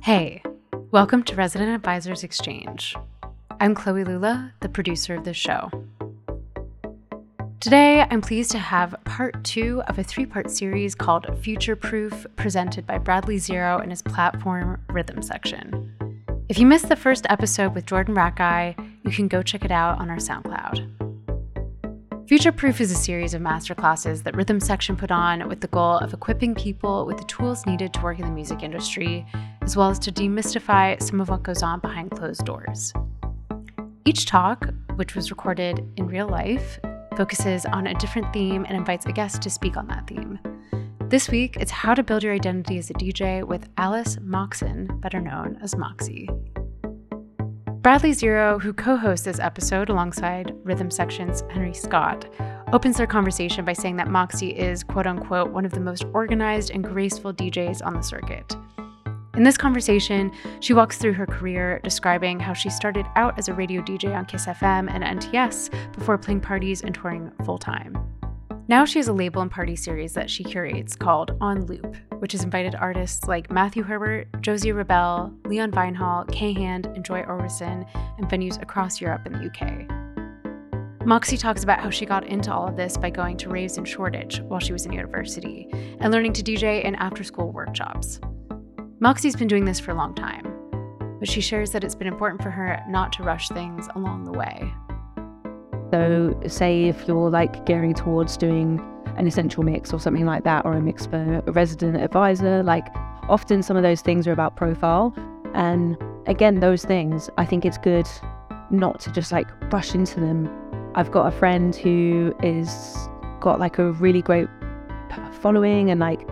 Hey, welcome to Resident Advisors Exchange. I'm Chloe Lula, the producer of this show. Today, I'm pleased to have part two of a three part series called Future Proof, presented by Bradley Zero and his platform Rhythm Section. If you missed the first episode with Jordan Rakei, you can go check it out on our SoundCloud. Future Proof is a series of masterclasses that Rhythm Section put on with the goal of equipping people with the tools needed to work in the music industry, as well as to demystify some of what goes on behind closed doors. Each talk, which was recorded in real life, focuses on a different theme and invites a guest to speak on that theme. This week, it's how to build your identity as a DJ with Alice Moxom, better known as Moxie. Bradley Zero, who co hosts this episode alongside Rhythm Section's Henry Scott, opens their conversation by saying that Moxie is, quote unquote, one of the most organized and graceful DJs on the circuit. In this conversation, she walks through her career, describing how she started out as a radio DJ on Kiss FM and NTS before playing parties and touring full time. Now she has a label and party series that she curates called On Loop, which has invited artists like Matthew Herbert, Josey Rebelle, Leon Vynehall, K Hand, and Joy Orbison, and venues across Europe and the UK. Moxie talks about how she got into all of this by going to raves in Shoreditch while she was in university and learning to DJ in after school workshops. Moxie's been doing this for a long time, but she shares that it's been important for her not to rush things along the way. So, say if you're like gearing towards doing an essential mix or something like that, or a mix for a resident advisor, like often some of those things are about profile. And again, those things, I think it's good not to just like rush into them. I've got a friend who is got like a really great following and like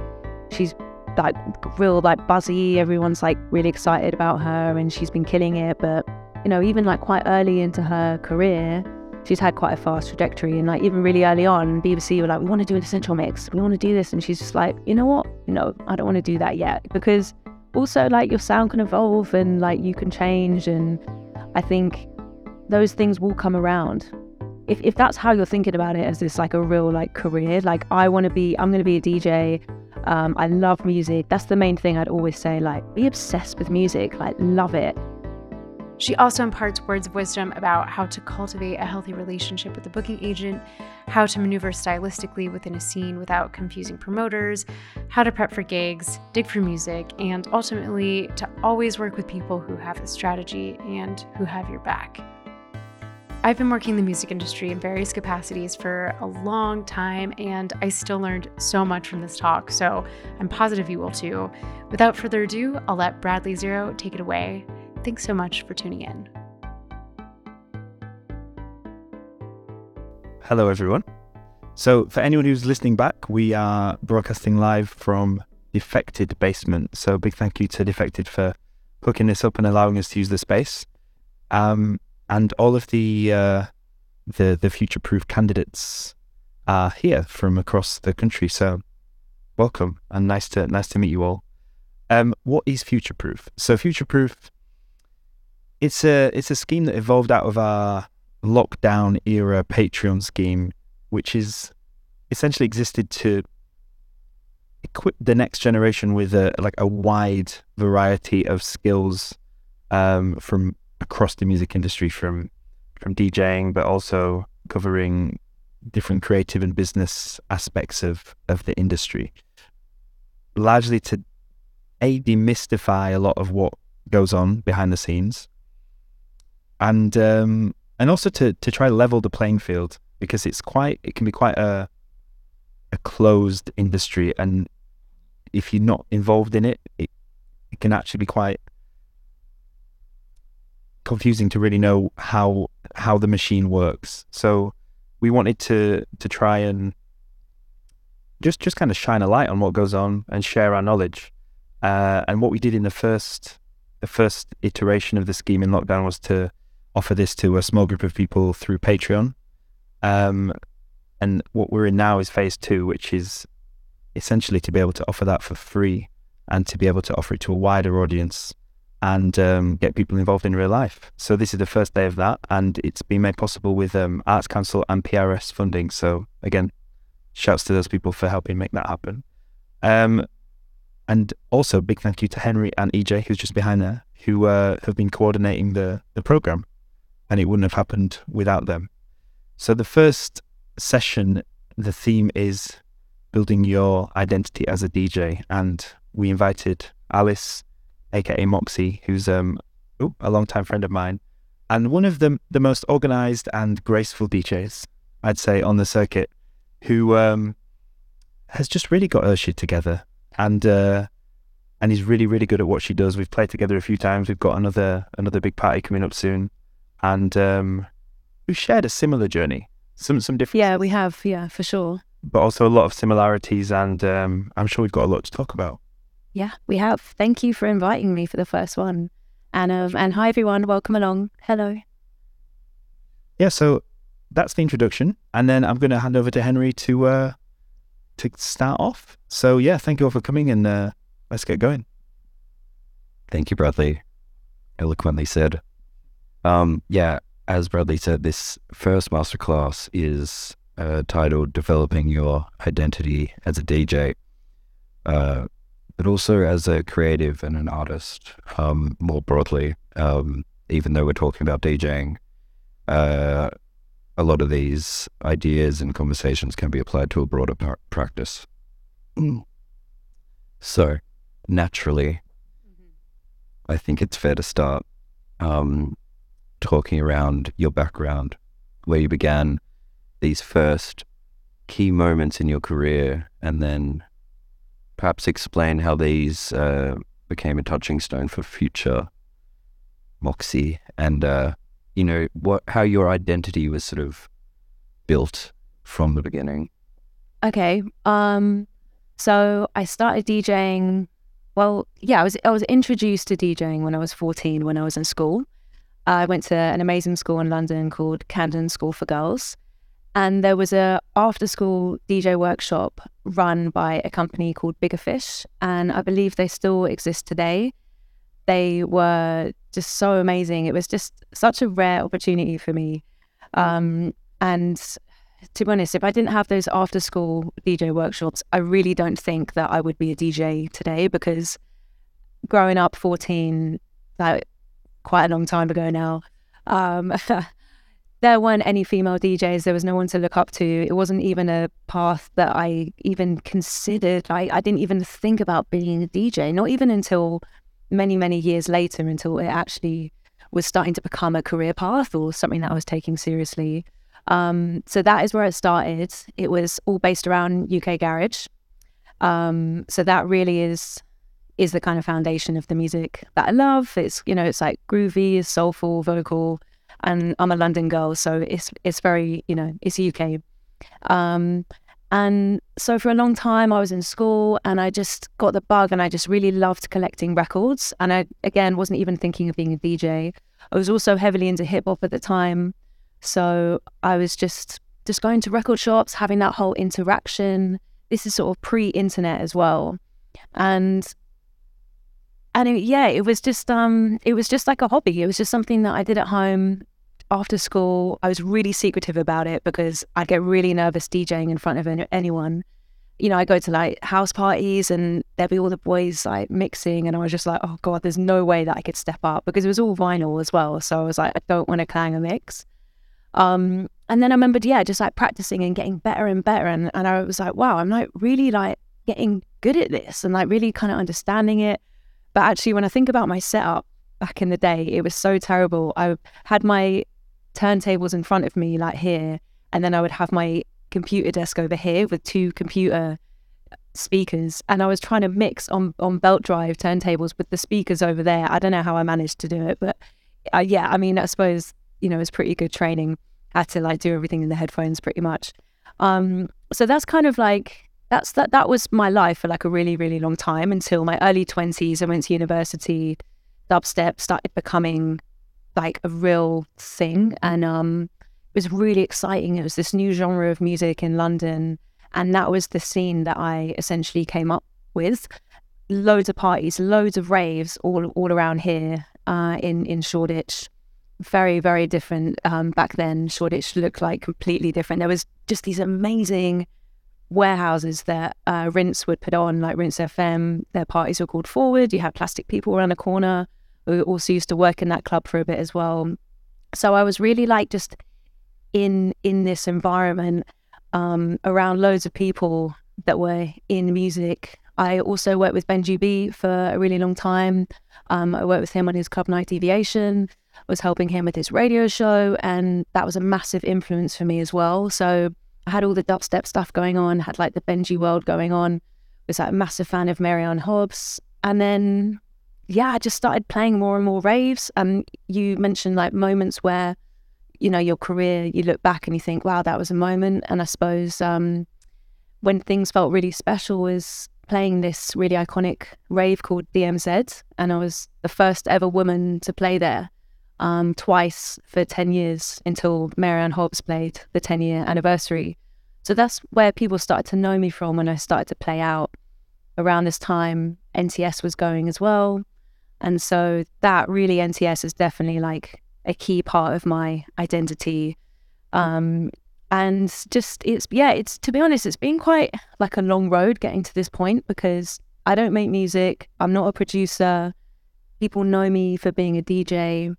she's like real like buzzy everyone's like really excited about her and she's been killing it but you know even like quite early into her career she's had quite a fast trajectory. And like even really early on, BBC were like, we want to do an essential mix. We want to do this. And she's just like, you know what? No, I don't want to do that yet. Because also like your sound can evolve and like you can change. And I think those things will come around. If, if that's how you're thinking about it as this like a real like career, like I want to be, I'm going to be a DJ. Um, I love music. That's the main thing I'd always say. Like, be obsessed with music. Like, love it. She also imparts words of wisdom about how to cultivate a healthy relationship with a booking agent, how to maneuver stylistically within a scene without confusing promoters, how to prep for gigs, dig for music, and ultimately to always work with people who have a strategy and who have your back. I've been working in the music industry in various capacities for a long time, and I still learned so much from this talk, so I'm positive you will too. Without further ado, I'll let Bradley Zero take it away. Thanks so much for tuning in. Hello, everyone. So, for anyone who's listening back, we are broadcasting live from Defected Basement. So, big thank you to Defected for hooking this up and allowing us to use the space. Um, and all of the uh, the the future proof candidates are here from across the country. So, welcome and nice to nice to meet you all. Um, what is future proof? So, future proof it's a it's a scheme that evolved out of our lockdown era Patreon scheme, which is essentially existed to equip the next generation with a like a wide variety of skills um, from across the music industry, from from DJing, but also covering different creative and business aspects of of the industry, largely to a demystify a lot of what goes on behind the scenes and um, and also to to try level the playing field because it's quite it can be quite a a closed industry, and if you're not involved in it, it, it can actually be quite confusing to really know how how the machine works. So we wanted to to try and just just kind of shine a light on what goes on and share our knowledge. Uh, and what we did in the first the first iteration of the scheme in lockdown was to offer this to a small group of people through Patreon. Um, and what we're in now is phase two, which is essentially to be able to offer that for free and to be able to offer it to a wider audience and um, get people involved in real life. So this is the first day of that, and it's been made possible with um, Arts Council and PRS funding. So again, shouts to those people for helping make that happen. Um, and also big thank you to Henry and EJ, who's just behind there, who uh, have been coordinating the, the program. And it wouldn't have happened without them. So the first session, the theme is building your identity as a DJ. And we invited Alice, aka Moxie, who's um, ooh, a longtime friend of mine, and one of the, the most organized and graceful DJs, I'd say, on the circuit, who um, has just really got her shit together and uh, and he's really really good at what she does. We've played together a few times. We've got another another big party coming up soon, and um, we've shared a similar journey. Some some different. Yeah, we have. Yeah, for sure. But also a lot of similarities, and um, I'm sure we've got a lot to talk about. Yeah, we have. Thank you for inviting me for the first one, and um, and hi everyone, welcome along. Hello. Yeah, so that's the introduction, and then I'm going to hand over to Henry to uh, to start off. So yeah, thank you all for coming, and uh, let's get going. Thank you, Bradley. Eloquently said. Um, yeah, as Bradley said, this first masterclass is uh, titled "Developing Your Identity as a DJ," uh, but also as a creative and an artist um, more broadly. Um, even though we're talking about DJing, uh, a lot of these ideas and conversations can be applied to a broader par- practice. So, naturally, I think it's fair to start um, talking around your background, where you began these first key moments in your career, and then perhaps explain how these uh, became a touching stone for future Moxie and uh, you know what how your identity was sort of built from the beginning Okay. Um so I started DJing well, yeah, I was I was introduced to DJing when I was 14 when I was in school. I went to an amazing school in London called Camden School for Girls. And there was a after school DJ workshop run by a company called Bigger Fish. And I believe they still exist today. They were just so amazing. It was just such a rare opportunity for me. Um, and to be honest, if I didn't have those after school DJ workshops, I really don't think that I would be a DJ today because growing up 14, like quite a long time ago now, um, there weren't any female DJs. There was no one to look up to. It wasn't even a path that I even considered. I, I didn't even think about being a DJ, not even until many, many years later, until it actually was starting to become a career path or something that I was taking seriously. Um, so that is where it started. It was all based around UK garage. Um, so that really is is the kind of foundation of the music that I love. It's you know it's like groovy, soulful, vocal, and I'm a London girl, so it's it's very you know it's UK. Um, and so for a long time I was in school and I just got the bug and I just really loved collecting records. And I again wasn't even thinking of being a DJ. I was also heavily into hip hop at the time. So I was just just going to record shops, having that whole interaction. This is sort of pre-internet as well, and and it, yeah, it was just um, it was just like a hobby. It was just something that I did at home after school. I was really secretive about it because I'd get really nervous DJing in front of anyone. You know, I go to like house parties and there'd be all the boys like mixing, and I was just like, oh god, there's no way that I could step up because it was all vinyl as well. So I was like, I don't want to clang a mix. Um, and then I remembered, yeah, just like practicing and getting better and better. And, and I was like, wow, I'm like really like getting good at this and like really kind of understanding it. But actually, when I think about my setup back in the day, it was so terrible. I had my turntables in front of me, like here, and then I would have my computer desk over here with two computer speakers and I was trying to mix on on belt drive turntables with the speakers over there. I don't know how I managed to do it, but uh, yeah, I mean, I suppose you know, it was pretty good training. Had to like do everything in the headphones pretty much. Um, so that's kind of like that's that that was my life for like a really really long time until my early twenties. I went to university. Dubstep started becoming like a real thing, and um, it was really exciting. It was this new genre of music in London, and that was the scene that I essentially came up with. Loads of parties, loads of raves all all around here uh, in in Shoreditch very very different um, back then shoreditch looked like completely different there was just these amazing warehouses that uh, Rinse would put on, like Rinse FM. Their parties were called Forward. You had plastic people around the corner We also used to work in that club for a bit as well. So I was really like just in in this environment um, around loads of people that were in music. I also worked with Benji B for a really long time. Um, I worked with him on his Club Night Deviation, was helping him with his radio show, and that was a massive influence for me as well. So I had all the dubstep stuff going on, had like the Benji world going on, was like a massive fan of Mary Anne Hobbs. And then, yeah, I just started playing more and more raves. And you mentioned like moments where, you know, your career, you look back and you think, wow, that was a moment. And I suppose um, when things felt really special was playing this really iconic rave called DMZ. And I was the first ever woman to play there um, twice for 10 years until Mary Anne Hobbs played the 10 year anniversary. So that's where people started to know me from when I started to play out. Around this time, NTS was going as well. And so that really, NTS is definitely like a key part of my identity. Um, and just, it's, yeah, it's, to be honest, it's been quite like a long road getting to this point because I don't make music. I'm not a producer. People know me for being a DJ.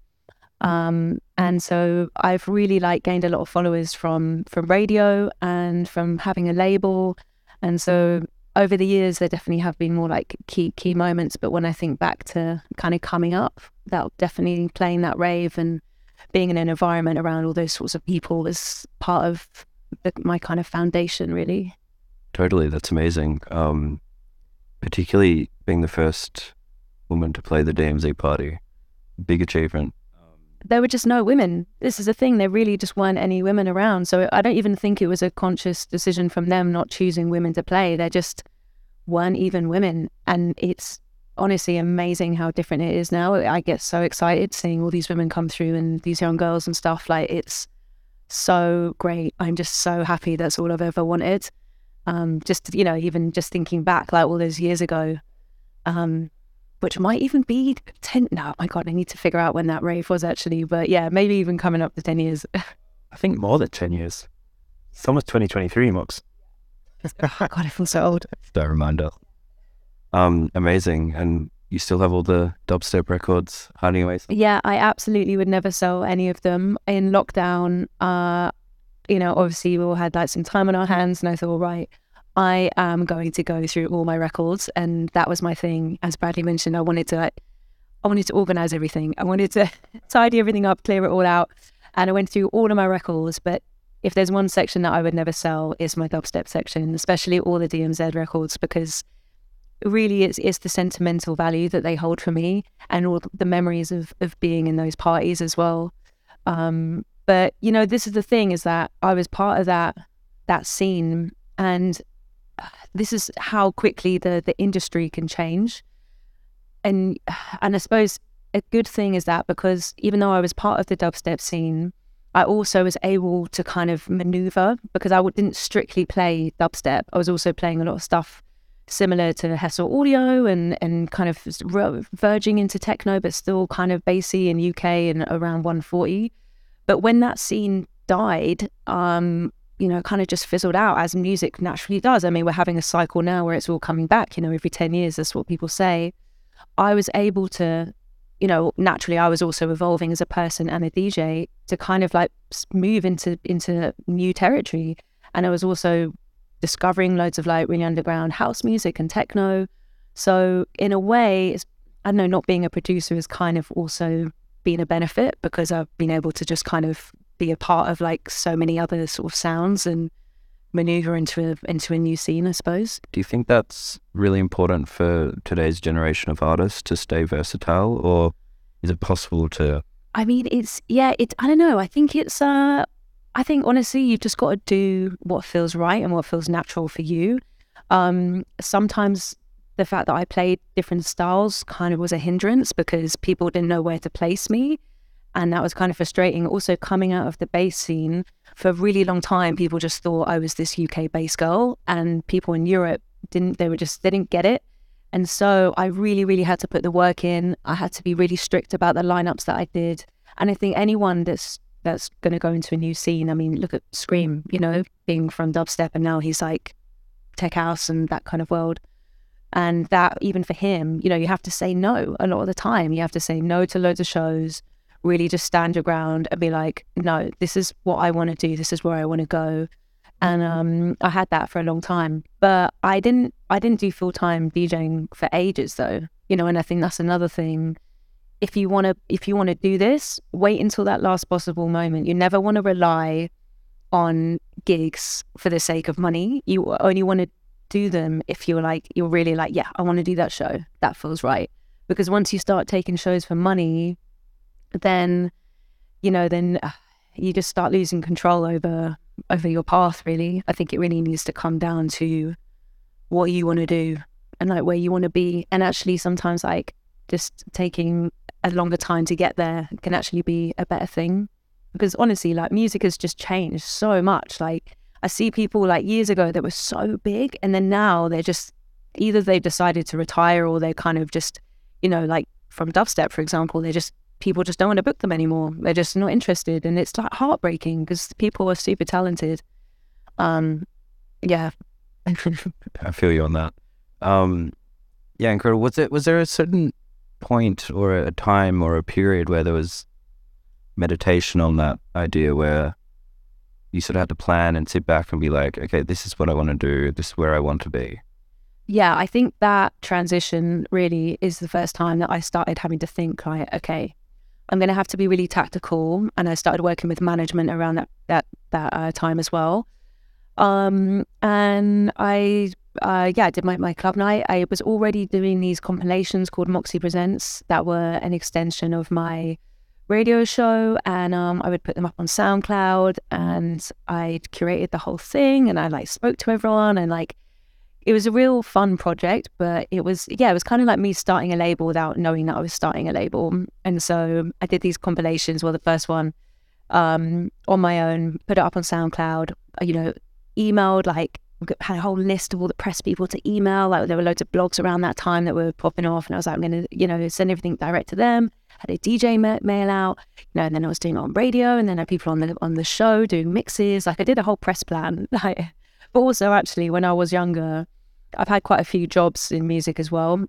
Um, and so I've really like gained a lot of followers from from radio and from having a label. And so over the years, there definitely have been more like key key moments. But when I think back to kind of coming up, that definitely playing that rave and being in an environment around all those sorts of people is part of the, my kind of foundation, really. Totally, that's amazing. Um, particularly being the first woman to play the DMZ party, big achievement there were just no women. This is the thing. There really just weren't any women around. So I don't even think it was a conscious decision from them not choosing women to play. There just weren't even women. And it's honestly amazing how different it is now. I get so excited seeing all these women come through and these young girls and stuff. Like it's so great. I'm just so happy that's all I've ever wanted. Um, just, you know, even just thinking back like all those years ago, um, which might even be 10. No, my God, I need to figure out when that rave was actually. But yeah, maybe even coming up to 10 years. I think more than 10 years. It's almost 2023, Mux. oh, God, I feel so old. Don't remind us. Um, amazing. And you still have all the dubstep records hiding away? Yeah, I absolutely would never sell any of them. In lockdown, uh, you know, obviously we all had like some time on our hands, and I thought, right, I am going to go through all my records, and that was my thing. As Bradley mentioned, I wanted to, like, I wanted to organize everything. I wanted to tidy everything up, clear it all out, and I went through all of my records. But if there's one section that I would never sell, it's my dubstep section, especially all the DMZ records, because really it's, it's the sentimental value that they hold for me and all the memories of, of being in those parties as well. Um, but you know, this is the thing is that I was part of that that scene and this is how quickly the the industry can change. And and I suppose a good thing is that because even though I was part of the dubstep scene, I also was able to kind of maneuver because I didn't strictly play dubstep. I was also playing a lot of stuff similar to Hessle Audio and and kind of verging into techno, but still kind of bassy in UK and around 140. But when that scene died, um, you know, kind of just fizzled out as music naturally does. I mean, we're having a cycle now where it's all coming back, you know, every 10 years, that's what people say. I was able to, you know, naturally, I was also evolving as a person and a DJ to kind of like move into into new territory. And I was also discovering loads of like really underground house music and techno. So in a way, it's, I don't know, not being a producer has kind of also been a benefit because I've been able to just kind of be a part of like so many other sort of sounds and maneuver into a, into a new scene, I suppose. Do you think that's really important for today's generation of artists to stay versatile, or is it possible to? I mean, it's yeah, it. I don't know. I think it's. uh I think honestly, you've just got to do what feels right and what feels natural for you. Um, sometimes the fact that I played different styles kind of was a hindrance because people didn't know where to place me. And that was kind of frustrating. Also, coming out of the bass scene for a really long time, people just thought I was this UK bass girl, and people in Europe didn't, they were just, they didn't get it. And so I really, really had to put the work in. I had to be really strict about the lineups that I did. And I think anyone that's that's going to go into a new scene, I mean, look at Skream, you know, being from dubstep, and now he's like tech house and that kind of world. And that even for him, you know, you have to say no a lot of the time. You have to say no to loads of shows, really just stand your ground and be like, no, this is what I want to do. This is where I want to go. And um, I had that for a long time, but I didn't. I didn't do full time DJing for ages, though. You know, and I think that's another thing. If you want to, if you want to do this, wait until that last possible moment. You never want to rely on gigs for the sake of money. You only want to do them if you're like you're really like, yeah, I want to do that show. That feels right. Because once you start taking shows for money, then you know, then uh, you just start losing control over over your path. Really, I think it really needs to come down to what you want to do and like where you want to be. And actually, sometimes like just taking a longer time to get there can actually be a better thing. Because honestly, like music has just changed so much. Like I see people like years ago that were so big, and then now they're just either they've decided to retire or they're kind of just, you know, like from dubstep, for example, they're just people just don't want to book them anymore. They're just not interested, and it's like heartbreaking because people are super talented. Um, yeah. I feel you on that. Um, yeah, incredible. Was it was there a certain point or a time or a period where there was meditation on that idea where you sort of had to plan and sit back and be like, okay, this is what I want to do. This is where I want to be. Yeah, I think that transition really is the first time that I started having to think like, okay, I'm going to have to be really tactical, and I started working with management around that that that uh, time as well. Um, and I, uh, yeah, I did my, my club night. I was already doing these compilations called Moxie Presents that were an extension of my radio show and um, I would put them up on SoundCloud and I'd curated the whole thing and I like spoke to everyone and like it was a real fun project, but it was yeah, it was kind of like me starting a label without knowing that I was starting a label. And so I did these compilations. Well, the first one um, on my own, put it up on SoundCloud. You know, emailed like had a whole list of all the press people to email. Like there were loads of blogs around that time that were popping off, and I was like, I'm gonna you know send everything direct to them had a DJ ma- mail out, you know, and then I was doing it on radio, and then I had people on the on the show doing mixes. Like I did a whole press plan. Like, but also actually, when I was younger, I've had quite a few jobs in music as well.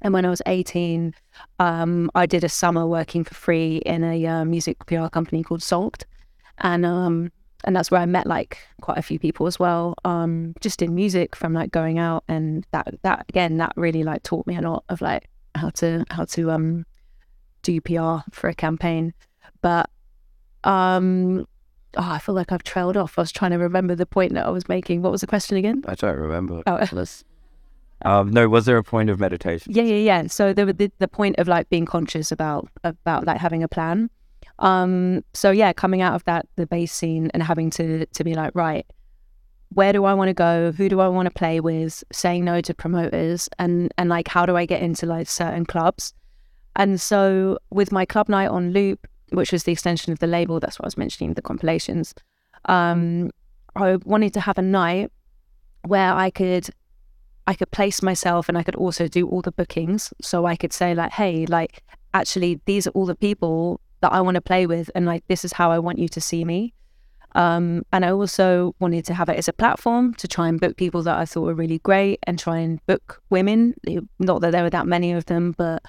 And when I was 18, um, I did a summer working for free in a uh, music PR company called Sulked. And um, and that's where I met like quite a few people as well, um, just in music from like going out. And that that again, that really like taught me a lot of like how to how to um do PR for a campaign. But um, oh, I feel like I've trailed off. I was trying to remember the point that I was making. What was the question again? I don't remember. Oh, um, no, was there a point of meditation? Yeah, yeah, yeah. So there was the, the point of like being conscious about about like having a plan. Um, so yeah, coming out of that the bass scene and having to to be like, right, where do I want to go? Who do I want to play with? Saying no to promoters and and like how do I get into like certain clubs? And so with my club night on Loop, which was the extension of the label, that's what I was mentioning, the compilations, um, I wanted to have a night where I could I could place myself and I could also do all the bookings. So I could say like, hey, like actually these are all the people that I want to play with and like this is how I want you to see me. Um, and I also wanted to have it as a platform to try and book people that I thought were really great and try and book women. Not that there were that many of them, but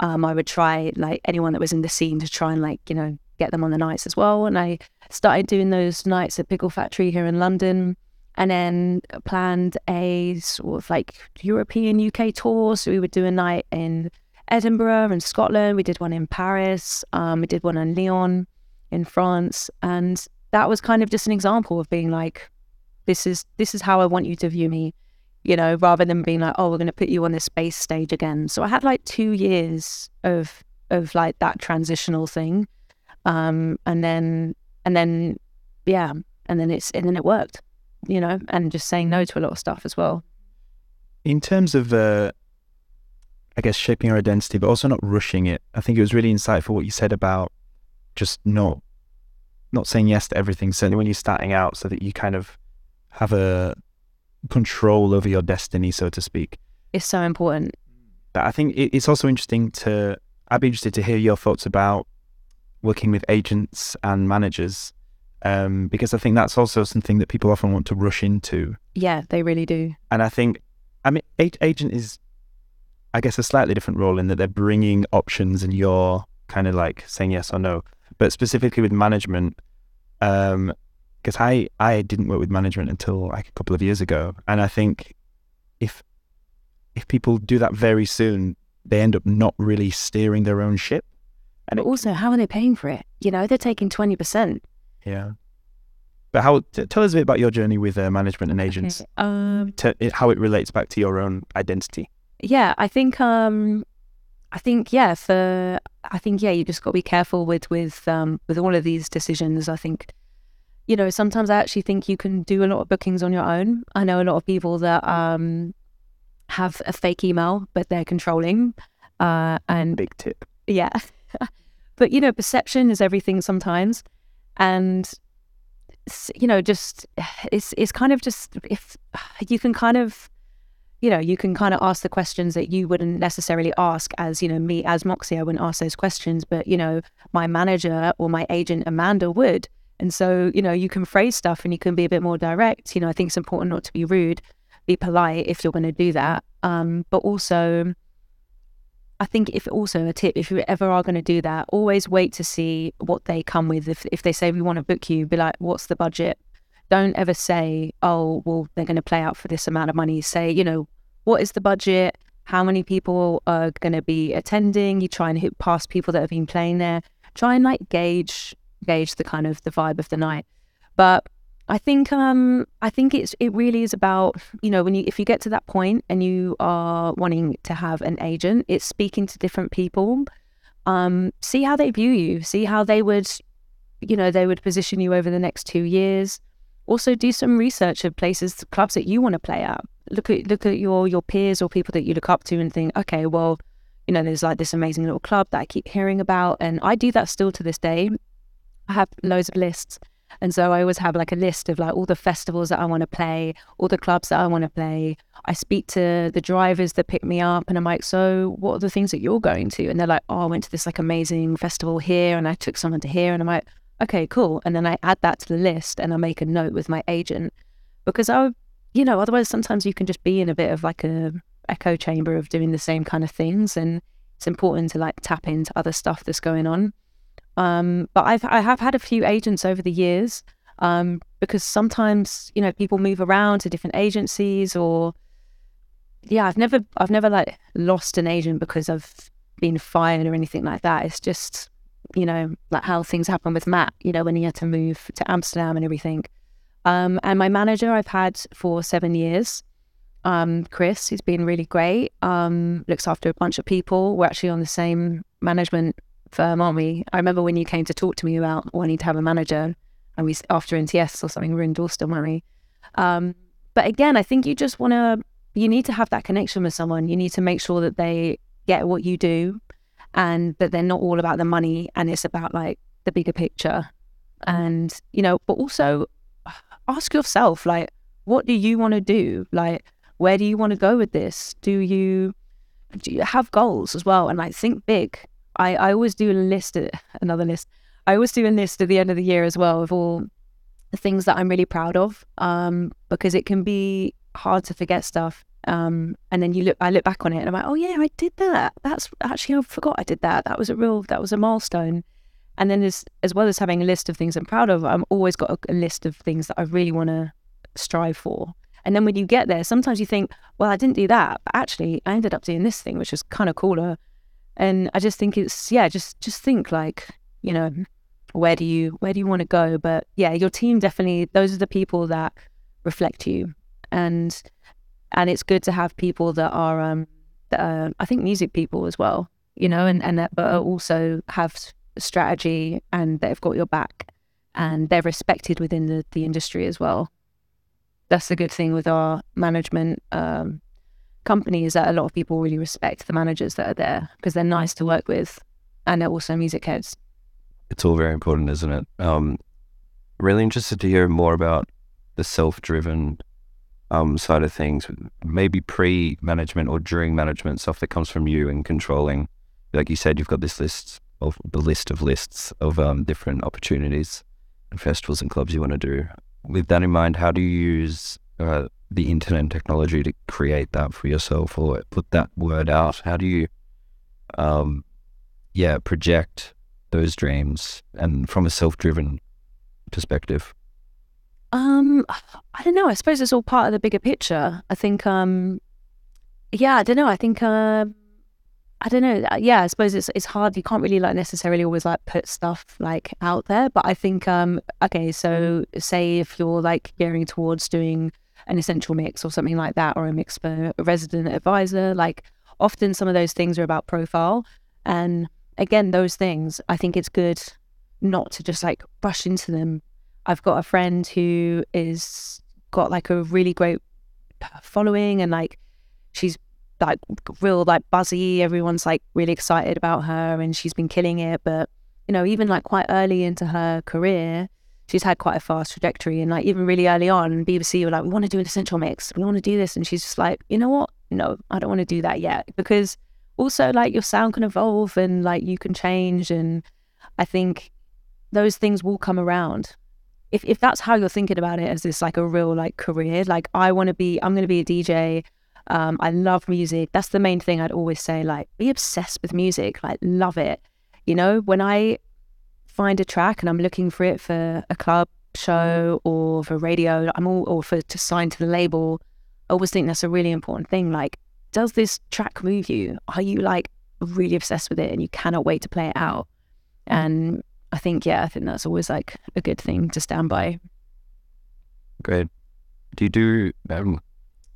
um, I would try like anyone that was in the scene to try and like you know get them on the nights as well. And I started doing those nights at Pickle Factory here in London, and then planned a sort of like European UK tour. So we would do a night in Edinburgh and Scotland. We did one in Paris. Um, we did one in Lyon in France, and that was kind of just an example of being like, this is this is how I want you to view me you know, rather than being like, oh, we're going to put you on this space stage again. So I had like two years of of like that transitional thing, um, and then and then yeah, and then it's and then it worked, you know, and just saying no to a lot of stuff as well. In terms of, uh, I guess, shaping your identity, but also not rushing it. I think it was really insightful what you said about just not not saying yes to everything. Certainly when you're starting out, so that you kind of have a control over your destiny, so to speak. It's so important. But I think it's also interesting to. I'd be interested to hear your thoughts about working with agents and managers, Um, because I think that's also something that people often want to rush into. Yeah, they really do. And I think, I mean, agent is, I guess, a slightly different role in that they're bringing options and you're kind of like saying yes or no. But specifically with management, um, because I I didn't work with management until like a couple of years ago, and I think if if people do that very soon, they end up not really steering their own ship. And but also, how are they paying for it? You know, they're taking twenty percent. Yeah. But how? T- tell us a bit about your journey with uh, management and agents. Okay. Um, to, it, how it relates back to your own identity. Yeah, I think. Um, I think yeah. For I think yeah, you just got to be careful with with um, with all of these decisions. I think you know, sometimes I actually think you can do a lot of bookings on your own. I know a lot of people that um, have a fake email, but they're controlling. Uh, and big tip. Yeah. but, you know, perception is everything sometimes. And, you know, just it's, it's kind of just if you can kind of, you know, you can kind of ask the questions that you wouldn't necessarily ask as, you know, me as Moxie, I wouldn't ask those questions, but, you know, my manager or my agent, Amanda, would. And so, you know, you can phrase stuff and you can be a bit more direct. You know, I think it's important not to be rude, be polite if you're going to do that. Um, but also, I think if also a tip, if you ever are going to do that, always wait to see what they come with. If if they say we want to book you, be like, what's the budget? Don't ever say, oh, well, they're going to play out for this amount of money. Say, you know, what is the budget? How many people are going to be attending? You try and hit past people that have been playing there. Try and like gauge gauge the kind of the vibe of the night. But I think um I think it's it really is about you know when you if you get to that point and you are wanting to have an agent, it's speaking to different people, um, see how they view you, see how they would, you know, they would position you over the next two years. Also, do some research of places, clubs that you want to play at. Look at look at your your peers or people that you look up to and think, okay, well, you know, there's like this amazing little club that I keep hearing about, and I do that still to this day. I have loads of lists. And so I always have like a list of like all the festivals that I want to play, all the clubs that I want to play. I speak to the drivers that pick me up and I'm like, so what are the things that you're going to? And they're like, oh, I went to this like amazing festival here and I took someone to here. And I'm like, okay, cool. And then I add that to the list and I make a note with my agent because I, you know, otherwise sometimes you can just be in a bit of like a echo chamber of doing the same kind of things. And it's important to like tap into other stuff that's going on. Um, but I've I have had a few agents over the years um, because sometimes you know people move around to different agencies or yeah I've never I've never like lost an agent because I've been fired or anything like that. It's just you know like how things happen with Matt. You know when he had to move to Amsterdam and everything. Um, and my manager I've had for seven years. Um, Chris, he's been really great. Um, looks after a bunch of people. We're actually on the same management firm, aren't we? I remember when you came to talk to me about wanting to have a manager, and we after NTS or something, we Dorset, weren't we? Um, but again, I think you just want to, you need to have that connection with someone. You need to make sure that they get what you do, and that they're not all about the money, and it's about like the bigger picture. And you know, but also ask yourself, like, what do you want to do? Like, where do you want to go with this? Do you do you have goals as well? And like, think big I, I always do a list, another list. I always do a list at the end of the year as well of all the things that I'm really proud of, um, because it can be hard to forget stuff. Um, and then you look, I look back on it and I'm like, oh yeah, I did that. That's actually, I forgot I did that. That was a real, that was a milestone. And then as, as well as having a list of things I'm proud of, I'm always got a, a list of things that I really want to strive for. And then when you get there, sometimes you think, well, I didn't do that, but actually I ended up doing this thing, which was kind of cooler. And I just think it's yeah, just just think like you know where do you where do you want to go? But yeah, your team definitely those are the people that reflect you, and and it's good to have people that are um that are, I think music people as well, you know, and and that but also have strategy and they've got your back and they're respected within the, the industry as well. That's the good thing with our management. Um, company is that a lot of people really respect the managers that are there because they're nice to work with and they're also music heads. It's all very important, isn't it? Um, really interested to hear more about the self driven um, side of things, maybe pre management or during management stuff that comes from you and controlling. Like you said, you've got this list of the list of lists of um, different opportunities. festivals and clubs you want to do. With that in mind, how do you use uh, the internet and technology to create that for yourself or put that word out? How do you, um, yeah, project those dreams and from a self-driven perspective? Um, I don't know. I suppose it's all part of the bigger picture. I think, um, yeah, I don't know. I think, um, I don't know. Uh, yeah, I suppose it's it's hard. You can't really like necessarily always like put stuff like out there. But I think, um, okay, so say if you're like gearing towards doing an essential mix or something like that, or a mix for a resident advisor, like often some of those things are about profile. And again, those things, I think it's good not to just like rush into them. I've got a friend who is got like a really great following and like she's like real like buzzy. Everyone's like really excited about her and she's been killing it. But, you know, even like quite early into her career, she's had quite a fast trajectory. And like even really early on, BBC were like, we want to do an essential mix. We want to do this. And she's just like, you know what? No, I don't want to do that yet. Because also like your sound can evolve and like you can change. And I think those things will come around. If, if that's how you're thinking about it as this like a real like career, like I want to be, I'm going to be a DJ. Um, I love music. That's the main thing I'd always say. Like, be obsessed with music. Like, love it. You know, when I find a track and I'm looking for it for a club show or for radio, I'm all or for to sign to the label. I always think that's a really important thing. Like, does this track move you? Are you like really obsessed with it and you cannot wait to play it out? And I think, yeah, I think that's always like a good thing to stand by. Great. Do you do um,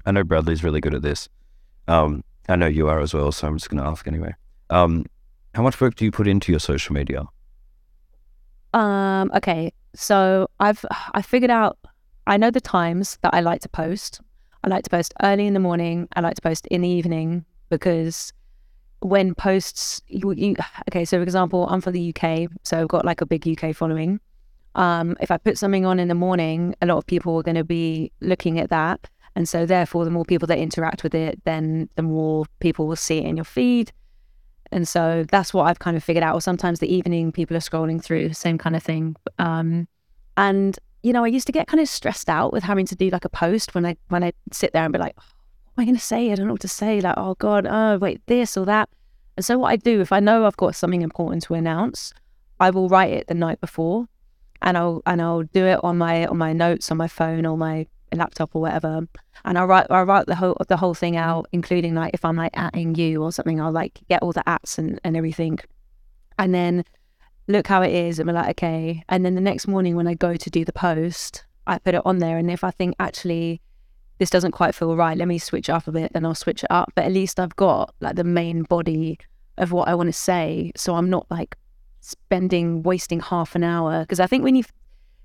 I know Bradley's really good at this. Um, I know you are as well, so I'm just going to ask anyway. Um, how much work do you put into your social media? Um, okay, so I've I figured out. I know the times that I like to post. I like to post early in the morning. I like to post in the evening because when posts, you, you okay. So for example, I'm from the UK, so I've got like a big UK following. Um, if I put something on in the morning, a lot of people are going to be looking at that and so, therefore, the more people that interact with it, then the more people will see it in your feed. And so that's what I've kind of figured out. Or sometimes the evening people are scrolling through, same kind of thing. Um, and you know, I used to get kind of stressed out with having to do like a post when I when I sit there and be like, oh, what am I going to say? I don't know what to say. Like, oh God, oh wait, this or that. And so what I do, if I know I've got something important to announce, I will write it the night before, and I'll and I'll do it on my on my notes on my phone or my laptop or whatever, and I write I write the whole the whole thing mm. out, including like if I'm like atting you or something, I'll like get all the apps and, and everything, and then look how it is, and be like, okay. And then the next morning when I go to do the post, I put it on there, and if I think actually this doesn't quite feel right, let me switch up a bit, then I'll switch it up. But at least I've got like the main body of what I want to say, so I'm not like spending wasting half an hour because I think when you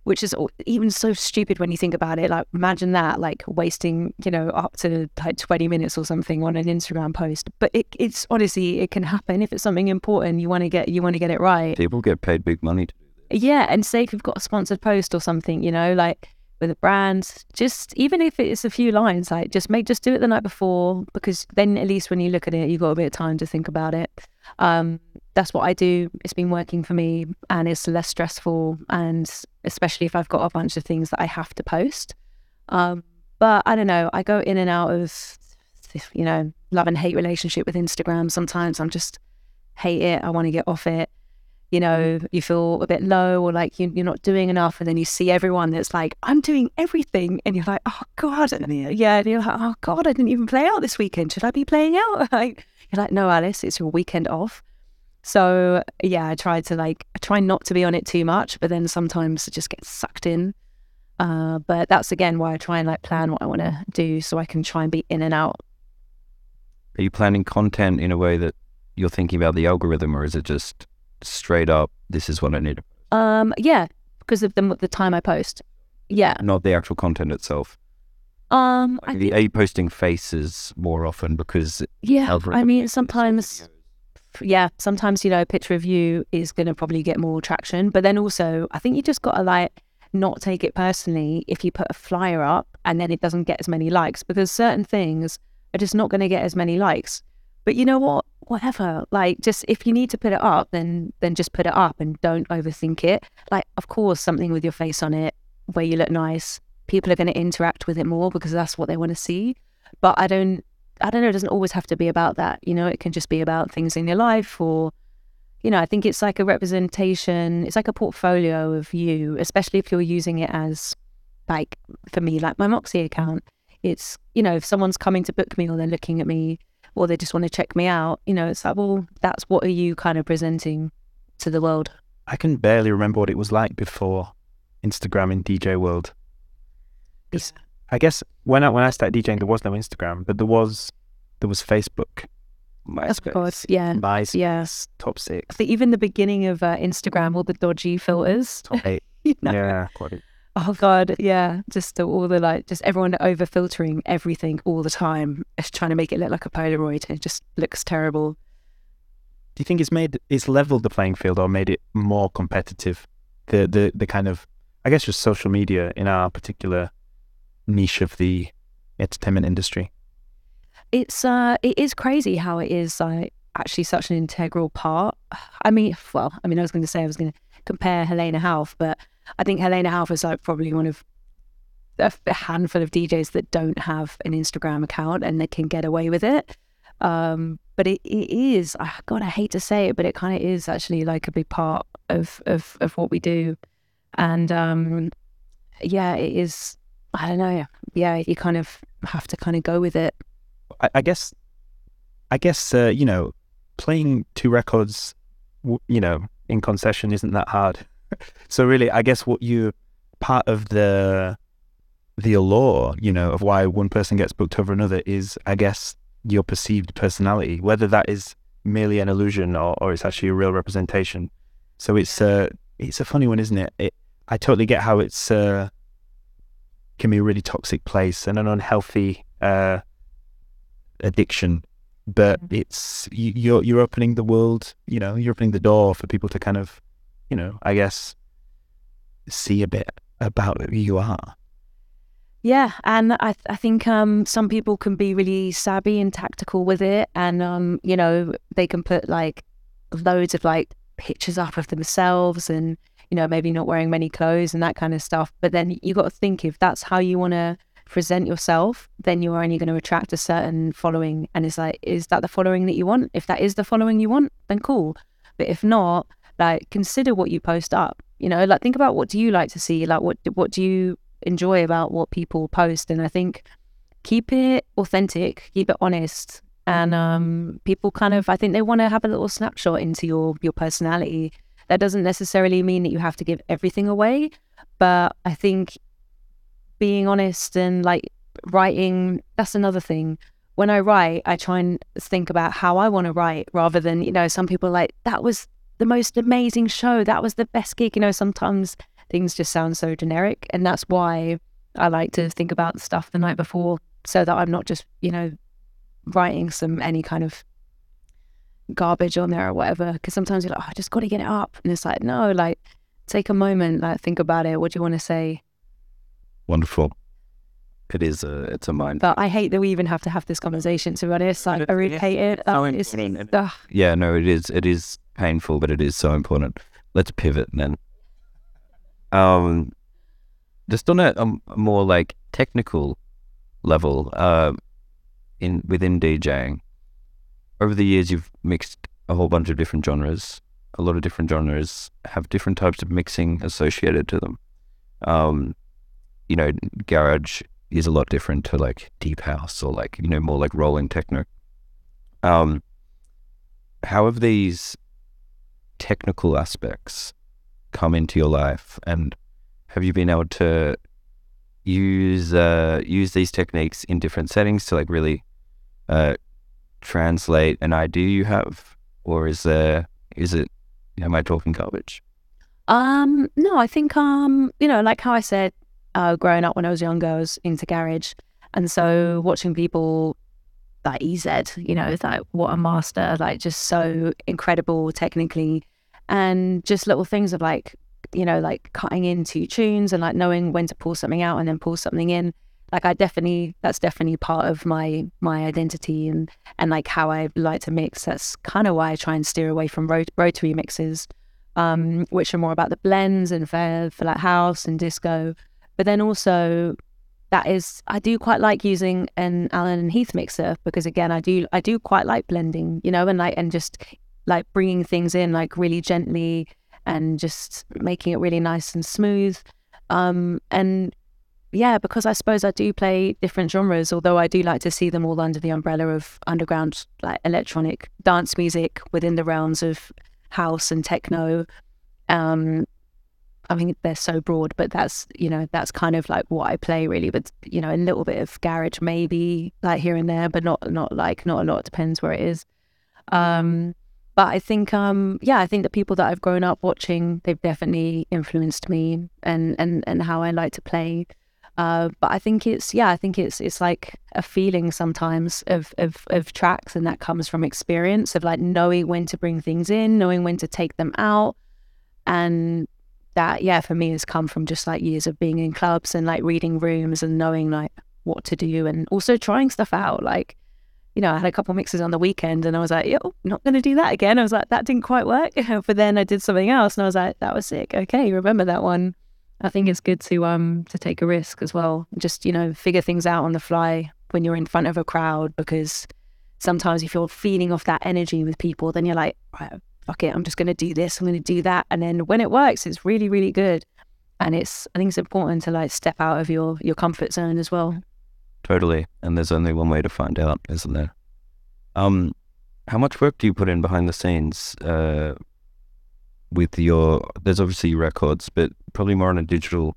which is even so stupid when you think about it. Like, imagine that, like wasting, you know, up to like 20 minutes or something on an Instagram post. But it, it's honestly, it can happen if it's something important. You want to get, you want to get it right. People get paid big money to do this. Yeah, and say if you've got a sponsored post or something, you know, like with a brand, just even if it's a few lines, like just make, just do it the night before because then at least when you look at it, you've got a bit of time to think about it. Um, that's what I do. It's been working for me and it's less stressful. And especially if I've got a bunch of things that I have to post. Um, but I don't know, I go in and out of, you know, love and hate relationship with Instagram. Sometimes I'm just hate it. I want to get off it. You know, you feel a bit low or like you, are not doing enough. And then you see everyone that's like, I'm doing everything. And you're like, oh God. And yeah, and you're like, oh God, I didn't even play out this weekend. Should I be playing out? like, you're like, no, Alice, it's your weekend off. So yeah, I try to like I try not to be on it too much, but then sometimes it just gets sucked in. Uh, but that's again why I try and like plan what I want to do so I can try and be in and out. Are you planning content in a way that you're thinking about the algorithm, or is it just straight up? This is what I need. Um, yeah, because of the the time I post. Yeah, not the actual content itself. Um, are you posting faces more often because yeah? I mean, sometimes yeah, sometimes, you know, picture review is going to probably get more traction. But then also, I think you just got to like not take it personally if you put a flyer up and then it doesn't get as many likes because certain things are just not going to get as many likes. But you know what? Whatever. Like, just if you need to put it up, then then just put it up and don't overthink it. Like, of course, something with your face on it where you look nice. People are going to interact with it more because that's what they want to see. But I don't. I don't know. It doesn't always have to be about that. You know, it can just be about things in your life or you know, I think it's like a representation, it's like a portfolio of you, especially if you're using it as like for me, like my Moxie account. It's, you know, if someone's coming to book me or they're looking at me or they just want to check me out, you know, it's like, well, that's what are you kind of presenting to the world? I can barely remember what it was like before Instagram in DJ world. Yeah. I guess when I when I started DJing, there was no Instagram, but there was there was Facebook, Of course, yeah. MySpace, Yeah. top I six, think even the beginning of uh, Instagram, all the dodgy filters. top eight. you know? Yeah, quite. Oh God, yeah. Just the, all the like, just everyone over filtering everything all the time, trying to make it look like a Polaroid. It just looks terrible. Do you think it's made it's leveled the playing field or made it more competitive? The the the kind of I guess just social media in our particular niche of the entertainment industry. It's uh, it is crazy how it is like actually such an integral part. I mean, well, I mean, I was going to say I was going to compare Helena Hauff, but I think Helena Hauff is like probably one of a handful of DJs that don't have an Instagram account and they can get away with it. Um, but it, it is, ah, God, I hate to say it, but it kind of is actually like a big part of, of, of what we do. And um, yeah, it is, I don't know. Yeah, you kind of have to kind of go with it. I, I guess, I guess uh, you know, playing two records, you know, in concession isn't that hard. so really, I guess what you part of the the allure, you know, of why one person gets booked over another is, I guess, your perceived personality, whether that is merely an illusion or, or it's actually a real representation. So it's uh, it's a funny one, isn't it? it I totally get how it's uh, can be a really toxic place and an unhealthy uh, addiction, but it's you, you're you're opening the world. You know, you're opening the door for people to kind of, you know, I guess, see a bit about who you are. Yeah, and I I think um some people can be really savvy and tactical with it, and um you know they can put like loads of like pictures up of themselves, and you know maybe not wearing many clothes and that kind of stuff. But then you got to think if that's how you want to present yourself, then you're only going to attract a certain following, and it's like is that the following that you want? If that is the following you want, then cool. But if not, like consider what you post up. You know, like think about what do you like to see, like what what do you enjoy about what people post and i think keep it authentic keep it honest and um, people kind of i think they want to have a little snapshot into your your personality that doesn't necessarily mean that you have to give everything away but i think being honest and like writing that's another thing when i write i try and think about how i want to write rather than you know some people like that was the most amazing show that was the best gig you know sometimes things just sound so generic. And that's why I like to think about stuff the night before so that I'm not just, you know, writing some any kind of garbage on there or whatever. Because sometimes you're like, oh, I just got to get it up. And it's like, no, like take a moment, like think about it. What do you want to say? Wonderful. It is a it's a mind. But I hate that we even have to have this conversation, to be honest. Like, I really hate it. So Like, it's, ugh. Yeah, no, it is it is painful, but it is so important. Let's pivot then. Um, just on a, um, a more like technical level, uh, in within DJing, over the years you've mixed a whole bunch of different genres. A lot of different genres have different types of mixing associated to them. Um, you know, garage is a lot different to like deep house or like you know more like rolling techno. Um, how have these technical aspects come into your life, and have you been able to use uh, use these techniques in different settings to like really uh, translate an idea you have, or is there is it am I talking garbage? Um, no, I think um, you know, like how I said, uh, growing up when I was younger, I was into garage, and so watching people like EZ, you know, like what a master, like just so incredible technically, and just little things of like, you know, like cutting into tunes and like knowing when to pull something out and then pull something in. Like I definitely that's definitely part of my my identity and and like how I like to mix. That's kind of why I try and steer away from rot- rotary mixes, um, which are more about the blends and for for like house and disco. But then also that is I do quite like using an Allen and Heath mixer because again I do I do quite like blending, you know, and like and just like bringing things in like really gently and just making it really nice and smooth. Um, and yeah, because I suppose I do play different genres, although I do like to see them all under the umbrella of underground, like electronic dance music within the realms of house and techno. Um, I mean, they're so broad, but that's, you know, that's kind of like what I play really. But, you know, a little bit of garage maybe like here and there, but not, not like, not a lot. Depends where it is. Um, but I think, um, yeah, I think the people that I've grown up watching, they've definitely influenced me and, and, and how I like to play. Uh, but I think it's yeah, I think it's it's like a feeling sometimes of, of of tracks, and that comes from experience of like knowing when to bring things in, knowing when to take them out, and that yeah, for me has come from just like years of being in clubs and like reading rooms and knowing like what to do, and also trying stuff out. Like you know, I had a couple mixes on the weekend, and I was like, yo, not going to do that again. I was like, that didn't quite work, but then I did something else, and I was like, that was sick. Okay, remember that one I think it's good to um to take a risk as well. Just you know figure things out on the fly when you're in front of a crowd because sometimes if you're feeding off that energy with people, then you're like, right, fuck it, I'm just gonna do this, I'm gonna do that, and then when it works, it's really really good. And it's I think it's important to like step out of your your comfort zone as well. Totally, and there's only one way to find out, isn't there? Um, how much work do you put in behind the scenes? Uh, with your there's obviously records, but probably more on a digital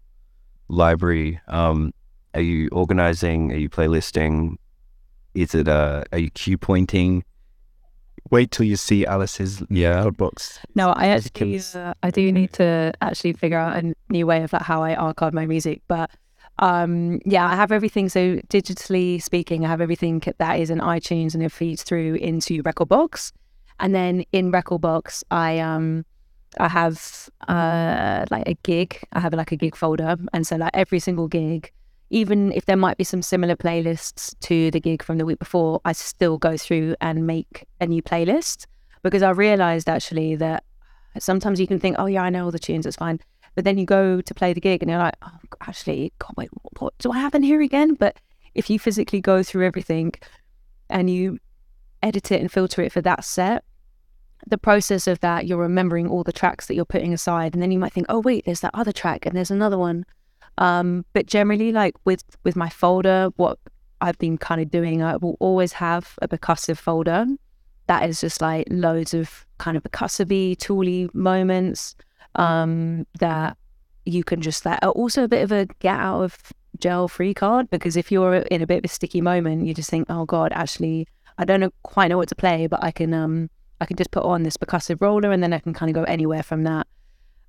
library. Um, are you organizing? Are you playlisting? Is it uh, are you cue pointing? Wait till you see Alice's yeah box. No, I actually uh, I do need to actually figure out a new way of like how I archive my music, but um yeah i have everything so digitally speaking i have everything that is in itunes and it feeds through into rekordbox and then in rekordbox i um I have uh, like a gig. I have like a gig folder, and so like every single gig, even if there might be some similar playlists to the gig from the week before, I still go through and make a new playlist because I realized actually that sometimes you can think, oh yeah, I know all the tunes, it's fine, but then you go to play the gig and you're like, oh, actually, God, wait, what do I have in here again? But if you physically go through everything and you edit it and filter it for that set, the process of that, you're remembering all the tracks that you're putting aside, and then you might think, oh wait, there's that other track, and there's another one. Um, but generally, like with with my folder, what I've been kind of doing, I will always have a percussive folder that is just like loads of kind of percussive tooly moments um, that you can just that. are Also, a bit of a get out of jail free card because if you're in a bit of a sticky moment, you just think, oh god, actually, I don't know, quite know what to play, but I can um I can just put on this percussive roller and then I can kind of go anywhere from that.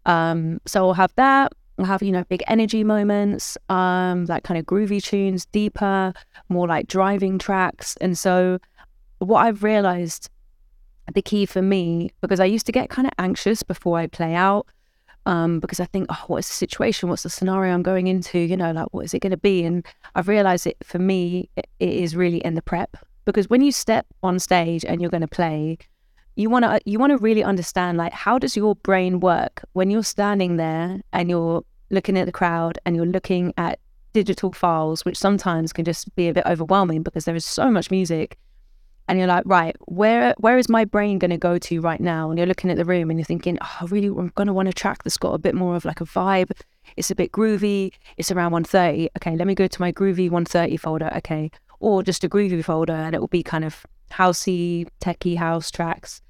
Um, so I'll have that. I'll have, you know, big energy moments, um, like kind of groovy tunes, deeper, more like driving tracks. And so what I've realized the key for me, because I used to get kind of anxious before I play out, um, because I think, oh, what is the situation? What's the scenario I'm going into? You know, like, what is it going to be? And I've realized it for me, it, it is really in the prep. Because when you step on stage and you're going to play, you want to you want to really understand like how does your brain work when you're standing there and you're looking at the crowd and you're looking at digital files which sometimes can just be a bit overwhelming because there is so much music and you're like right where where is my brain going to go to right now? And you're looking at the room and you're thinking oh I really i'm going to want a track that's got a bit more of like a vibe. It's a bit groovy. It's around 130 okay let me go to my groovy 130 folder. Okay or just a groovy folder and it will be kind of housey, techie house tracks.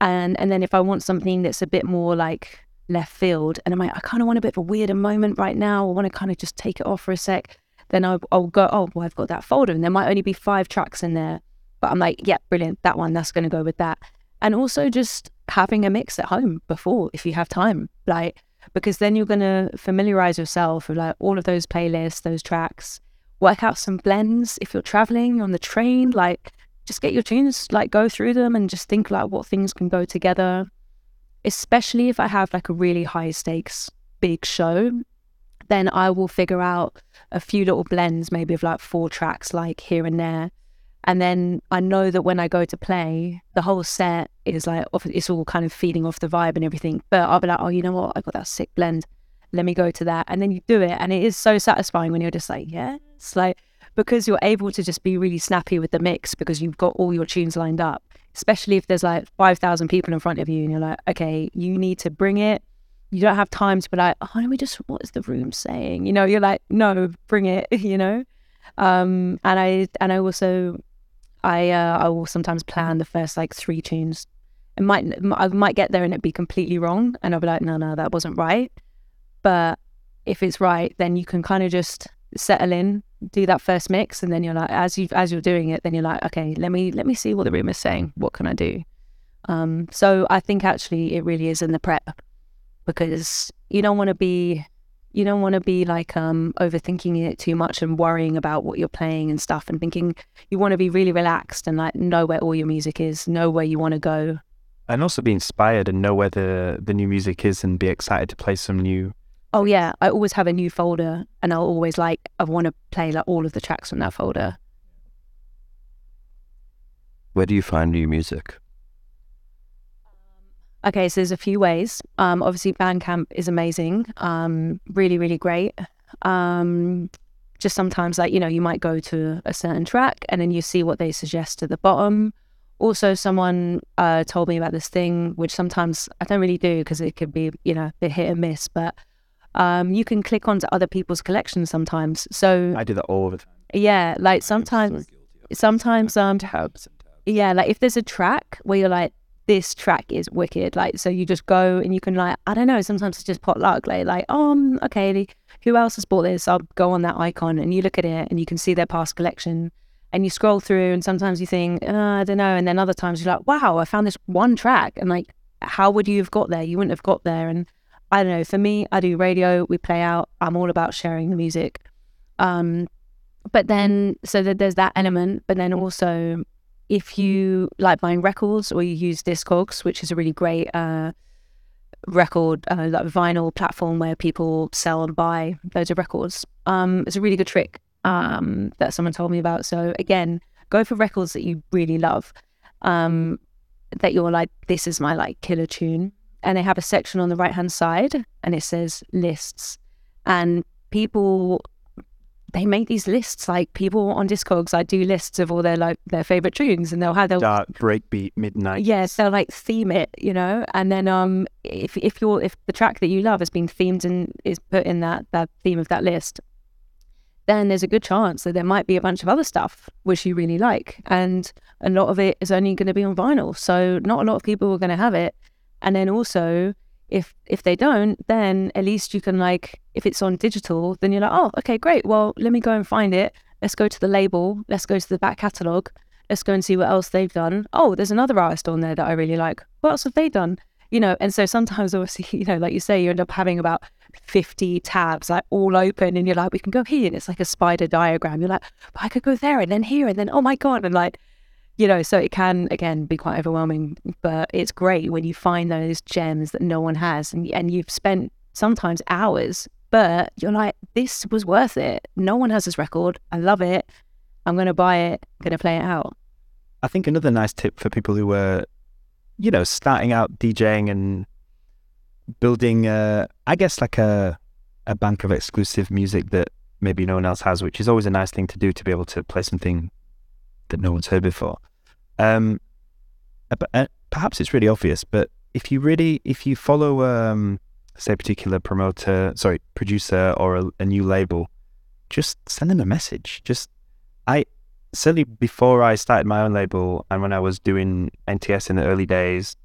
And and then if I want something that's a bit more like left field, and I'm like, I kind of want a bit of a weirder moment right now, I want to kind of just take it off for a sec, then I'll, I'll go, oh, well, I've got that folder, and there might only be five tracks in there, but I'm like, yeah, brilliant, that one, that's going to go with that. And also just having a mix at home before, if you have time, like because then you're going to familiarize yourself with like all of those playlists, those tracks, work out some blends if you're traveling on the train, like just get your tunes, like go through them and just think like what things can go together. Especially if I have like a really high stakes big show, then I will figure out a few little blends, maybe of like four tracks, like here and there. And then I know that when I go to play, the whole set is like, it's all kind of feeding off the vibe and everything. But I'll be like, oh, you know what? I got that sick blend. Let me go to that. And then you do it. And it is so satisfying when you're just like, yeah, it's like, because you're able to just be really snappy with the mix because you've got all your tunes lined up, especially if there's like 5,000 people in front of you and you're like, okay, you need to bring it you don't have time to be like, oh, we just, what is the room saying? You know, you're like, no, bring it, you know? Um, and I, and I also, I, uh, I will sometimes plan the first like three tunes. It might, I might get there and it be completely wrong. And I'll be like, no, no, that wasn't right. But if it's right, then you can kind of just settle in, do that first mix. And then you're like, as you, as you're doing it, then you're like, okay, let me, let me see what the room is saying. What can I do? Um, so I think actually it really is in the prep because you don't want to be you don't want to be like um overthinking it too much and worrying about what you're playing and stuff and thinking you want to be really relaxed and like know where all your music is know where you want to go and also be inspired and know where the the new music is and be excited to play some new oh yeah i always have a new folder and i'll always like i want to play like all of the tracks from that folder where do you find new music Okay, so there's a few ways. Um, obviously, Bandcamp is amazing, um, really, really great. Um, just sometimes, like, you know, you might go to a certain track and then you see what they suggest at the bottom. Also, someone uh, told me about this thing, which sometimes I don't really do because it could be, you know, a bit hit and miss, but um, you can click onto other people's collections sometimes. So I do that all the time. Yeah, like sometimes, sometimes, um, yeah, like if there's a track where you're like, this track is wicked. Like, so you just go and you can like, I don't know, sometimes it's just pot luck. Like, like, um, okay, who else has bought this? I'll go on that icon and you look at it and you can see their past collection and you scroll through and sometimes you think, uh, I don't know. And then other times you're like, wow, I found this one track. And like, how would you have got there? You wouldn't have got there. And I don't know, for me, I do radio, we play out. I'm all about sharing the music. Um, but then, so that there's that element, but then also if you like buying records or you use Discogs, which is a really great uh, record, uh, like vinyl platform where people sell and buy loads of records, um, it's a really good trick um, that someone told me about. So again, go for records that you really love, um, that you're like, this is my like killer tune, and they have a section on the right hand side, and it says lists, and people they make these lists like people on Discogs. I do lists of all their like their favorite tunes, and they'll have their dark breakbeat midnight. Yes, they'll like theme it, you know. And then um, if if you're if the track that you love has been themed and is put in that that theme of that list, then there's a good chance that there might be a bunch of other stuff which you really like, and a lot of it is only going to be on vinyl. So not a lot of people are going to have it. And then also if if they don't then at least you can like if it's on digital then you're like oh okay great. Well let me go and find it. Let's go to the label. Let's go to the back catalog. Let's go and see what else they've done. Oh there's another artist on there that i really like. What else have they done? You know and so sometimes obviously you know like you say you end up having about 50 tabs like all open and you're like we can go here. And it's like a spider diagram. You're like i could go there and then here and then. Oh my god. And like you know, so it can again be quite overwhelming, but it's great when you find those gems that no one has, and and you've spent sometimes hours, but you're like, this was worth it. No one has this record. I love it. I'm gonna buy it. I'm Gonna play it out. I think another nice tip for people who were, you know, starting out DJing and building, uh, I guess, like a a bank of exclusive music that maybe no one else has, which is always a nice thing to do to be able to play something that no one's heard before. Um, uh, perhaps it's really obvious, but if you really, if you follow, um, say, a particular promoter, sorry, producer or a, a new label, just send them a message. Just, I certainly before I started my own label and when I was doing NTS in the early days,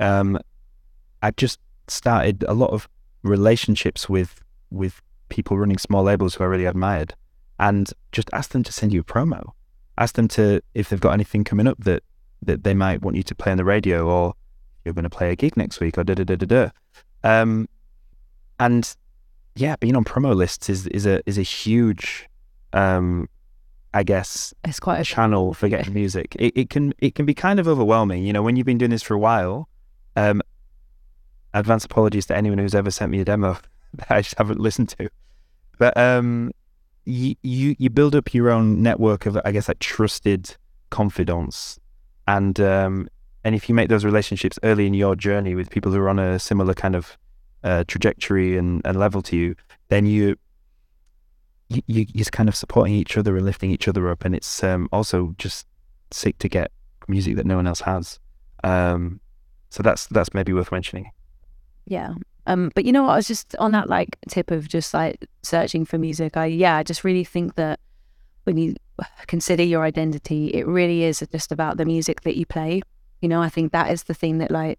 um, I just started a lot of relationships with with people running small labels who I really admired, and just asked them to send you a promo ask them to if they've got anything coming up that that they might want you to play on the radio or you're going to play a gig next week or da da da da da. Um, and yeah, being on promo lists is is a is a huge, um, I guess, it's quite a channel for getting music. It, it can it can be kind of overwhelming, you know, when you've been doing this for a while. Um, advance apologies to anyone who's ever sent me a demo. that I just haven't listened to. But um, you you you build up your own network of I guess like trusted confidants, and um, and if you make those relationships early in your journey with people who are on a similar kind of uh, trajectory and, and level to you, then you you, you you're kind of supporting each other and lifting each other up, and it's um, also just sick to get music that no one else has. Um, so that's that's maybe worth mentioning. Yeah. Um, but you know what? I was just on that like tip of just like searching for music. I yeah, I just really think that when you consider your identity, it really is just about the music that you play. You know, I think that is the thing that like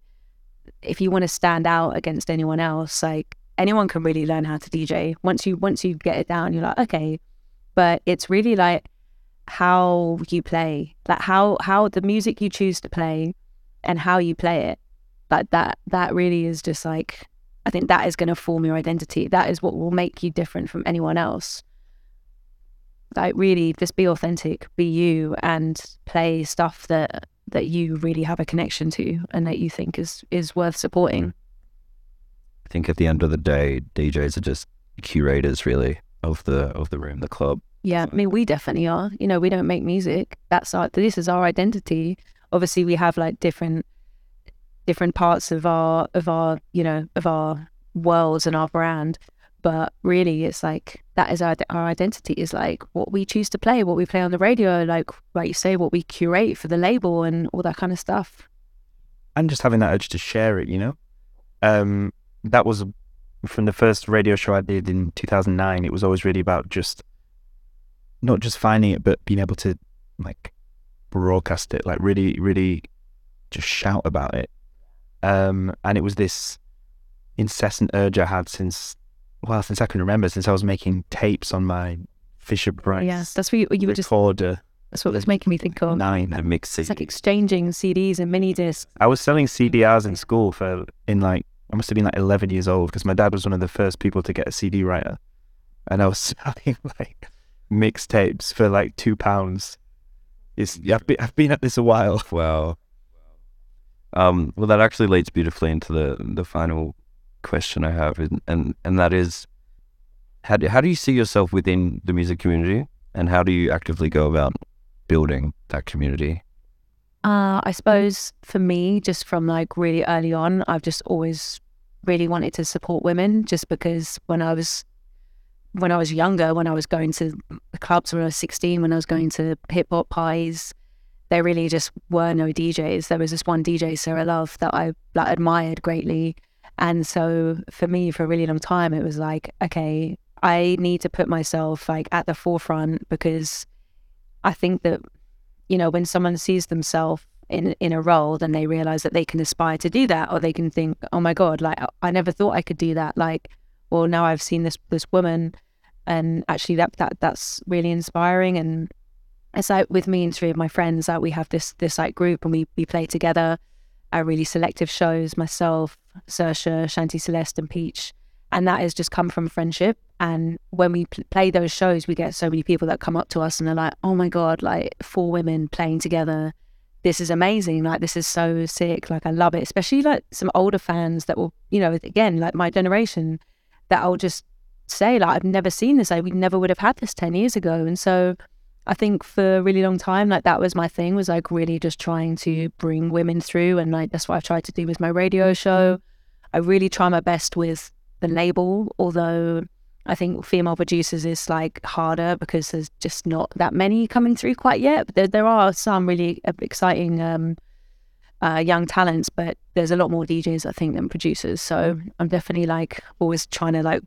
if you want to stand out against anyone else, like anyone can really learn how to DJ. Once you once you get it down, you're like, okay. But it's really like how you play, like how how the music you choose to play and how you play it. Like that that really is just like I think that is going to form your identity. That is what will make you different from anyone else. Like really just be authentic, be you and play stuff that that you really have a connection to and that you think is is worth supporting. I think at the end of the day, DJs are just curators, really, of the of the room, the club. Yeah, I mean, we definitely are. You know, we don't make music. That's our. This is our identity. Obviously, we have like different different parts of our of our you know of our worlds and our brand. But really, it's like that is our our identity is like what we choose to play, what we play on the radio, like like you say, what we curate for the label and all that kind of stuff. And just having that urge to share it, you know. Um, that was from the first radio show I did in 2009. It was always really about just not just finding it, but being able to like broadcast it, like really, really just shout about it. Um, and it was this incessant urge I had since, well, since I can remember, since I was making tapes on my Fisher Price. Yeah, that's what you, you were just. recorder. That's what was making me think of. Nine. A mix It's like exchanging CDs and mini discs. I was selling CDRs in school for in like I must have been like 11 years old because my dad was one of the first people to get a CD writer, and I was selling like mixtapes for like two pounds. It's I've been, I've been at this a while. Wow. Um, well, that actually leads beautifully into the the final question I have, and and, and that is, how do, how do you see yourself within the music community, and how do you actively go about building that community? Uh, I suppose for me, just from like really early on, I've just always really wanted to support women just because when I was when I was younger, when I was going to the clubs when I was 16, when I was going to hip hop pies, there really just were no DJs. There was this one DJ, Sarah Love, that I that admired greatly. And so for me, for a really long time, it was like, okay, I need to put myself like at the forefront because I think that, you know, when someone sees themselves in in a role, then they realize that they can aspire to do that, or they can think, oh my god, like I never thought I could do that. Like, well, now I've seen this this woman, and actually that that that's really inspiring. And it's like with me and three of my friends that we have this this like group, and we we play together at really selective shows. Myself, Saoirse, Shanti Celeste, and Peach, and that has just come from friendship. And when we pl- play those shows, we get so many people that come up to us and they're like, "Oh my god, like four women playing together." this is amazing. Like, this is so sick. Like, I love it. Especially like some older fans that will, you know, again, like my generation, that I'll just say, like, I've never seen this. Like, we never would have had this 10 years ago. And so I think for a really long time, like, that was my thing, was like really just trying to bring women through. And like, that's what I've tried to do with my radio show. I really try my best with the label, although I think female producers is like harder because there's just not that many coming through quite yet. But there, there are some really exciting um, uh, young talents, but there's a lot more DJs I think than producers. So I'm definitely like always trying to like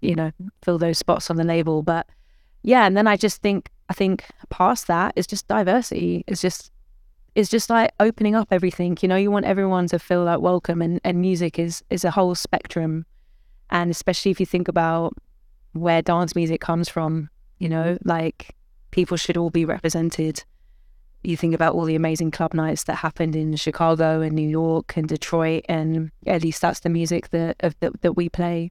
you know fill those spots on the label. But yeah, and then I just think I think past that is just diversity. It's just it's just like opening up everything. You know, you want everyone to feel like welcome, and and music is is a whole spectrum. And especially if you think about where dance music comes from, you know, like people should all be represented. You think about all the amazing club nights that happened in Chicago and New York and Detroit, and at least that's the music that of, that, that we play.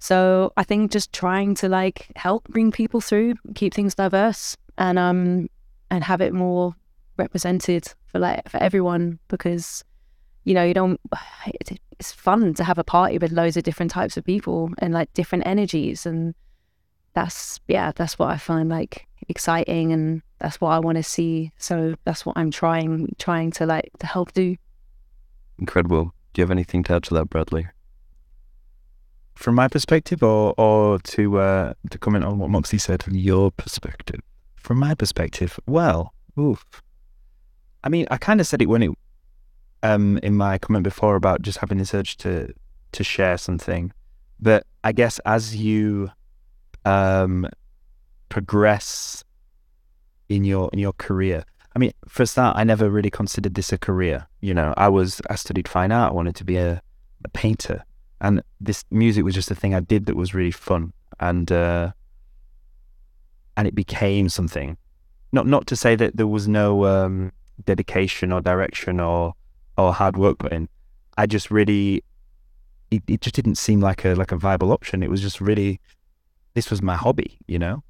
So I think just trying to like help bring people through, keep things diverse, and um and have it more represented for like for everyone because you know you don't it's fun to have a party with loads of different types of people and like different energies and that's yeah that's what i find like exciting and that's what i want to see so that's what i'm trying trying to like to help do Incredible. Do you have anything to add to that, Bradley? From my perspective, or or to uh, to comment on what Moxie said. From your perspective. From my perspective, well, oof. I mean, I kind of said it when it, um, in my comment before about just having this urge to to share something, but I guess as you, um, progress in your in your career. I mean, for a start, I never really considered this a career. You know, I was I studied fine art. I wanted to be a, a painter, and this music was just a thing I did that was really fun, and uh, and it became something. Not not to say that there was no um, dedication or direction or or hard work put in. I just really, it, it just didn't seem like a like a viable option. It was just really, this was my hobby, you know.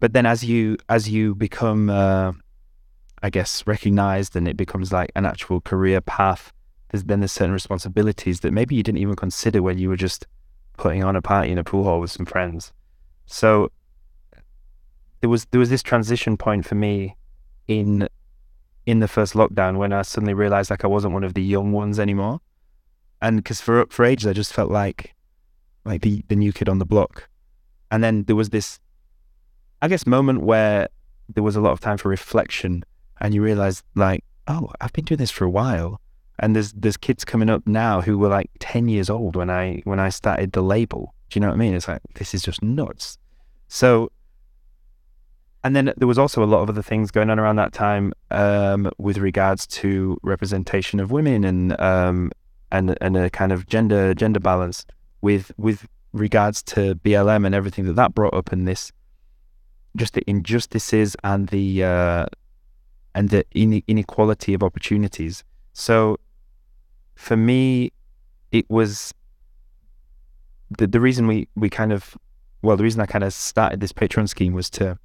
But then as you as you become uh, I guess, recognized and it becomes like an actual career path, there's then there's certain responsibilities that maybe you didn't even consider when you were just putting on a party in a pool hall with some friends. So there was there was this transition point for me in in the first lockdown when I suddenly realized like I wasn't one of the young ones anymore. And because for for ages I just felt like like the the new kid on the block. And then there was this I guess moment where there was a lot of time for reflection and you realize like, oh, I've been doing this for a while. And there's there's kids coming up now who were like ten years old when I when I started the label. Do you know what I mean? It's like this is just nuts. So and then there was also a lot of other things going on around that time um, with regards to representation of women and um, and and a kind of gender gender balance with with regards to BLM and everything that that brought up and this just the injustices and the uh, and the inequality of opportunities. So for me, it was the, the reason we, we kind of, well, the reason I kind of started this Patreon scheme was to,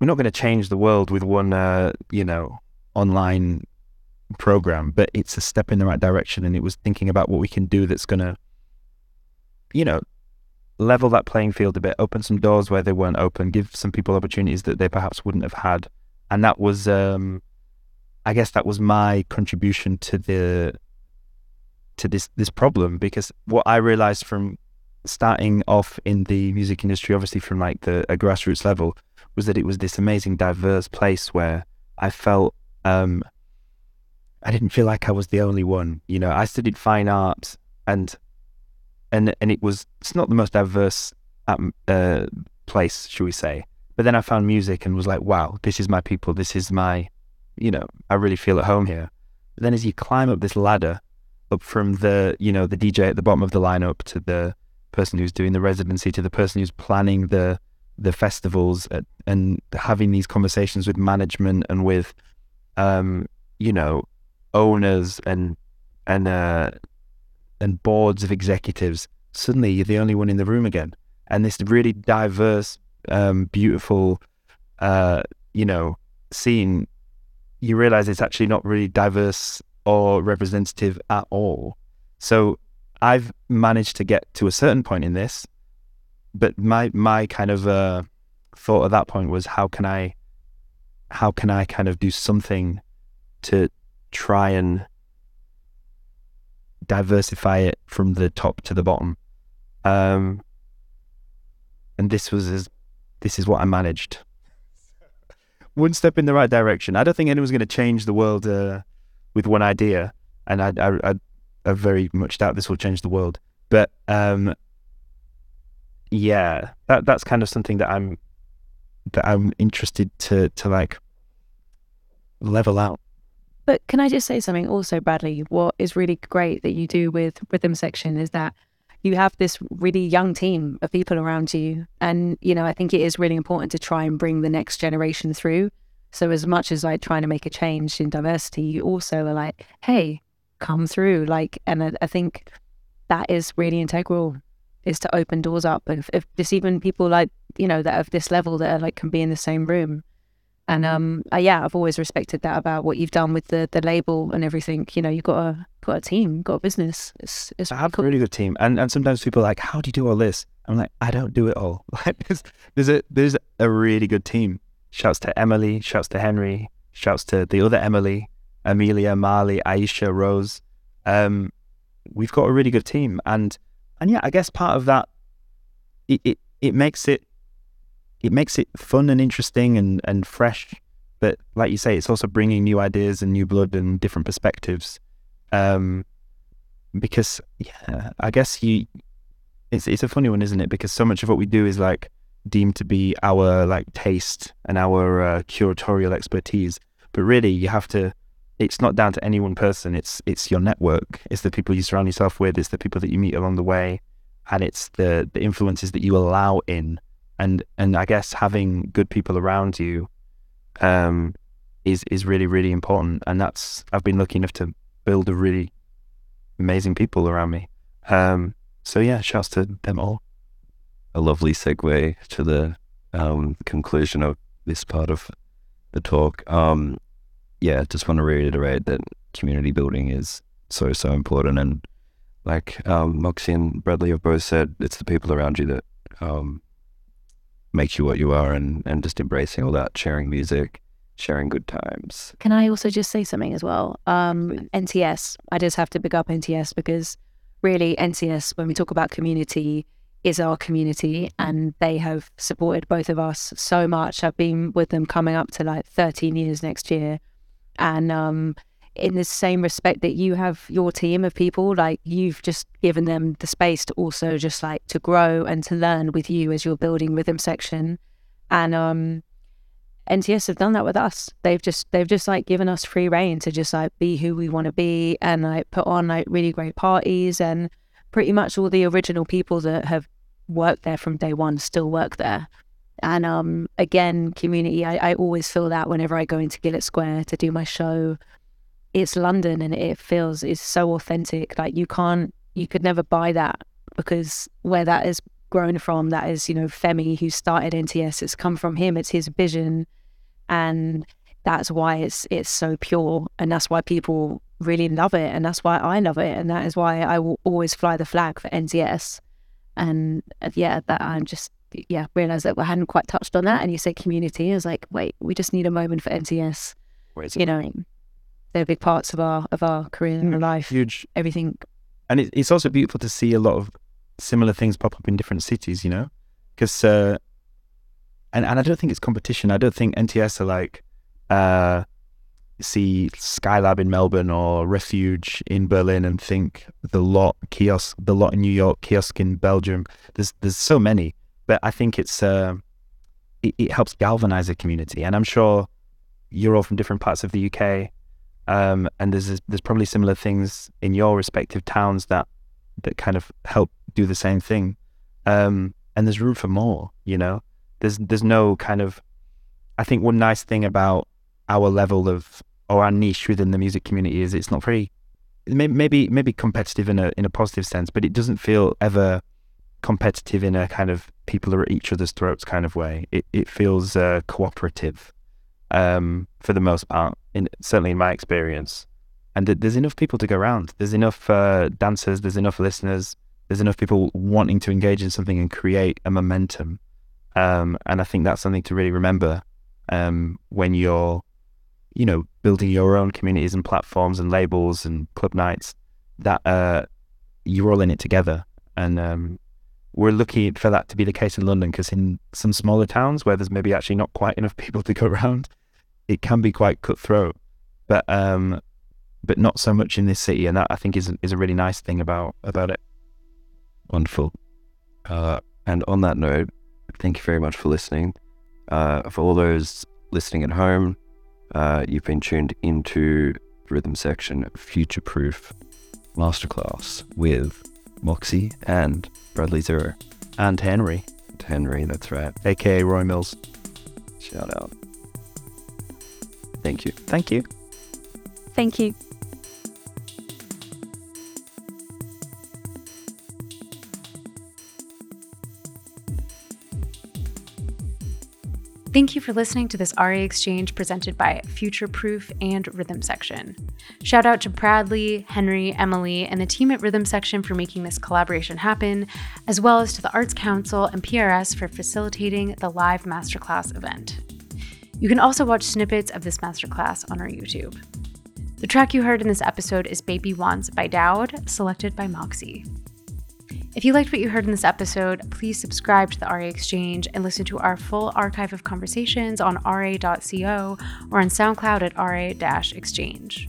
we're not going to change the world with one, uh, you know, online program, but it's a step in the right direction. And it was thinking about what we can do that's going to, you know, level that playing field a bit, open some doors where they weren't open, give some people opportunities that they perhaps wouldn't have had. And that was, um, I guess, that was my contribution to the to this this problem because what I realized from starting off in the music industry, obviously from like the a grassroots level, was that it was this amazing, diverse place where I felt um, I didn't feel like I was the only one. You know, I studied fine arts, and and and it was it's not the most diverse um, uh, place, should we say? But then I found music and was like, wow, this is my people. This is my, you know, I really feel at home here. But then as you climb up this ladder, up from the, you know, the DJ at the bottom of the lineup to the person who's doing the residency to the person who's planning the the festivals at, and having these conversations with management and with, um, you know, owners and and uh, and boards of executives, suddenly you're the only one in the room again. And this really diverse, um, beautiful, uh, you know, scene, you realize it's actually not really diverse or representative at all. So I've managed to get to a certain point in this, but my my kind of uh, thought at that point was how can I how can I kind of do something to try and diversify it from the top to the bottom. Um, and this was as, this is what I managed. One step in the right direction. I don't think anyone's going to change the world uh, with one idea, and I, I, I, I, very much doubt this will change the world. But um, yeah, that that's kind of something that I'm that I'm interested to to like level out. But can I just say something also, Bradley? What is really great that you do with Rhythm Section is that you have this really young team of people around you. And, you know, I think it is really important to try and bring the next generation through. So, as much as like trying to make a change in diversity, you also are like, hey, come through. Like, and I, I think that is really integral is to open doors up. If, if just even people like, you know, that of this level that are like can be in the same room And um, uh, yeah, I've always respected that about what you've done with the the label and everything. You know, you've got a got a team, got a business. It's it's I have cool. a really good team, and and sometimes people are like, "How do you do all this?" I'm like, "I don't do it all." Like, there's there's a there's a really good team. Shouts to Emily, shouts to Henry, shouts to the other Emily, Amelia, Marley, Aisha, Rose. Um, we've got a really good team, and and yeah, I guess part of that, it it, it makes it it makes it fun and interesting and and fresh. But like you say, it's also bringing new ideas and new blood and different perspectives. Um, because yeah, I guess you, it's it's a funny one, isn't it? Because so much of what we do is like deemed to be our like taste and our uh, curatorial expertise, but really you have to. It's not down to any one person. It's it's your network. It's the people you surround yourself with. It's the people that you meet along the way, and it's the the influences that you allow in. And and I guess having good people around you, um, is is really really important. And that's I've been lucky enough to build a really amazing people around me. Um, so yeah, shouts to them all. a lovely segue to the um, conclusion of this part of the talk. Um, yeah, just want to reiterate that community building is so so important, and like um, Moxie and Bradley have both said, it's the people around you that um, make you what you are, and and just embracing all that, sharing music, sharing good times. Can I also just say something as well? Um, NTS, I just have to big up NTS because really, NTS, when we talk about community, is our community and they have supported both of us so much. I've been with them coming up to like 13 years next year. And um, in the same respect that you have your team of people, like you've just given them the space to also just like to grow and to learn with you as you're building rhythm section. And um, NTS have done that with us. They've just they've just like given us free reign to just like be who we want to be and like put on like really great parties and pretty much all the original people that have worked there from day one still work there. And um again, community, I, I always feel that whenever I go into Gillett Square to do my show. It's London and it feels it's so authentic. Like you can't you could never buy that because where that is grown from, that is, you know, Femi who started NTS. It's come from him, it's his vision. And that's why it's it's so pure. And that's why people really love it. And that's why I love it. And that is why I will always fly the flag for NTS and yeah that I'm just yeah realized that I hadn't quite touched on that. And you say community. I was like wait we just need a moment for NTS you know they're big parts of our of our career and our life. Huge. Everything. And it, it's also beautiful to see a lot of similar things pop up in different cities, you know, because uh, and and I don't think it's competition. I don't think NTS are like uh, see Skylab in Melbourne or Refuge in Berlin and think the lot kiosk, the lot in New York, kiosk in Belgium. There's there's so many, but I think it's uh, it, it helps galvanize a community, and I'm sure you're all from different parts of the UK. Um, and there's there's probably similar things in your respective towns that that kind of help do the same thing. Um, and there's room for more. You know, there's there's no kind of. I think one nice thing about our level of or our niche within the music community is it's not very maybe maybe competitive in a in a positive sense, but it doesn't feel ever competitive in a kind of people are at each other's throats kind of way. It it feels uh, cooperative um, for the most part, in, certainly in my experience. And th- there's enough people to go around. There's enough uh, dancers. There's enough listeners. There's enough people wanting to engage in something and create a momentum. Um, and I think that's something to really remember um, when you're, you know, building your own communities and platforms and labels and club nights. That uh, you're all in it together. And um, we're lucky for that to be the case in London because in some smaller towns where there's maybe actually not quite enough people to go around, it can be quite cutthroat. But um, but not so much in this city, and that I think is is a really nice thing about about it. Wonderful. Uh, and on that note, thank you very much for listening. Uh, for all those listening at home, uh, you've been tuned into Rhythm Section Future Proof Masterclass with Moxie and Bradley Zero. And Henry, And Henry, that's right. aka Roy Mills. Shout out. Thank you. Thank you. thank you Thank you for listening to this RA Exchange presented by Future Proof and Rhythm Section. Shout out to Bradley, Henry, Emily, and the team at Rhythm Section for making this collaboration happen, as well as to the Arts Council and PRS for facilitating the live masterclass event. You can also watch snippets of this masterclass on our YouTube. The track you heard in this episode is Baby Wants by Dowd, selected by Moxie. If you liked what you heard in this episode, please subscribe to the RA Exchange and listen to our full archive of conversations on ra.co or on SoundCloud at ra exchange.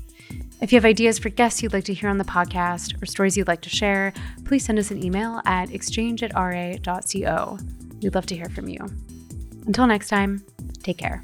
If you have ideas for guests you'd like to hear on the podcast or stories you'd like to share, please send us an email at exchange at ra.co. We'd love to hear from you. Until next time, take care.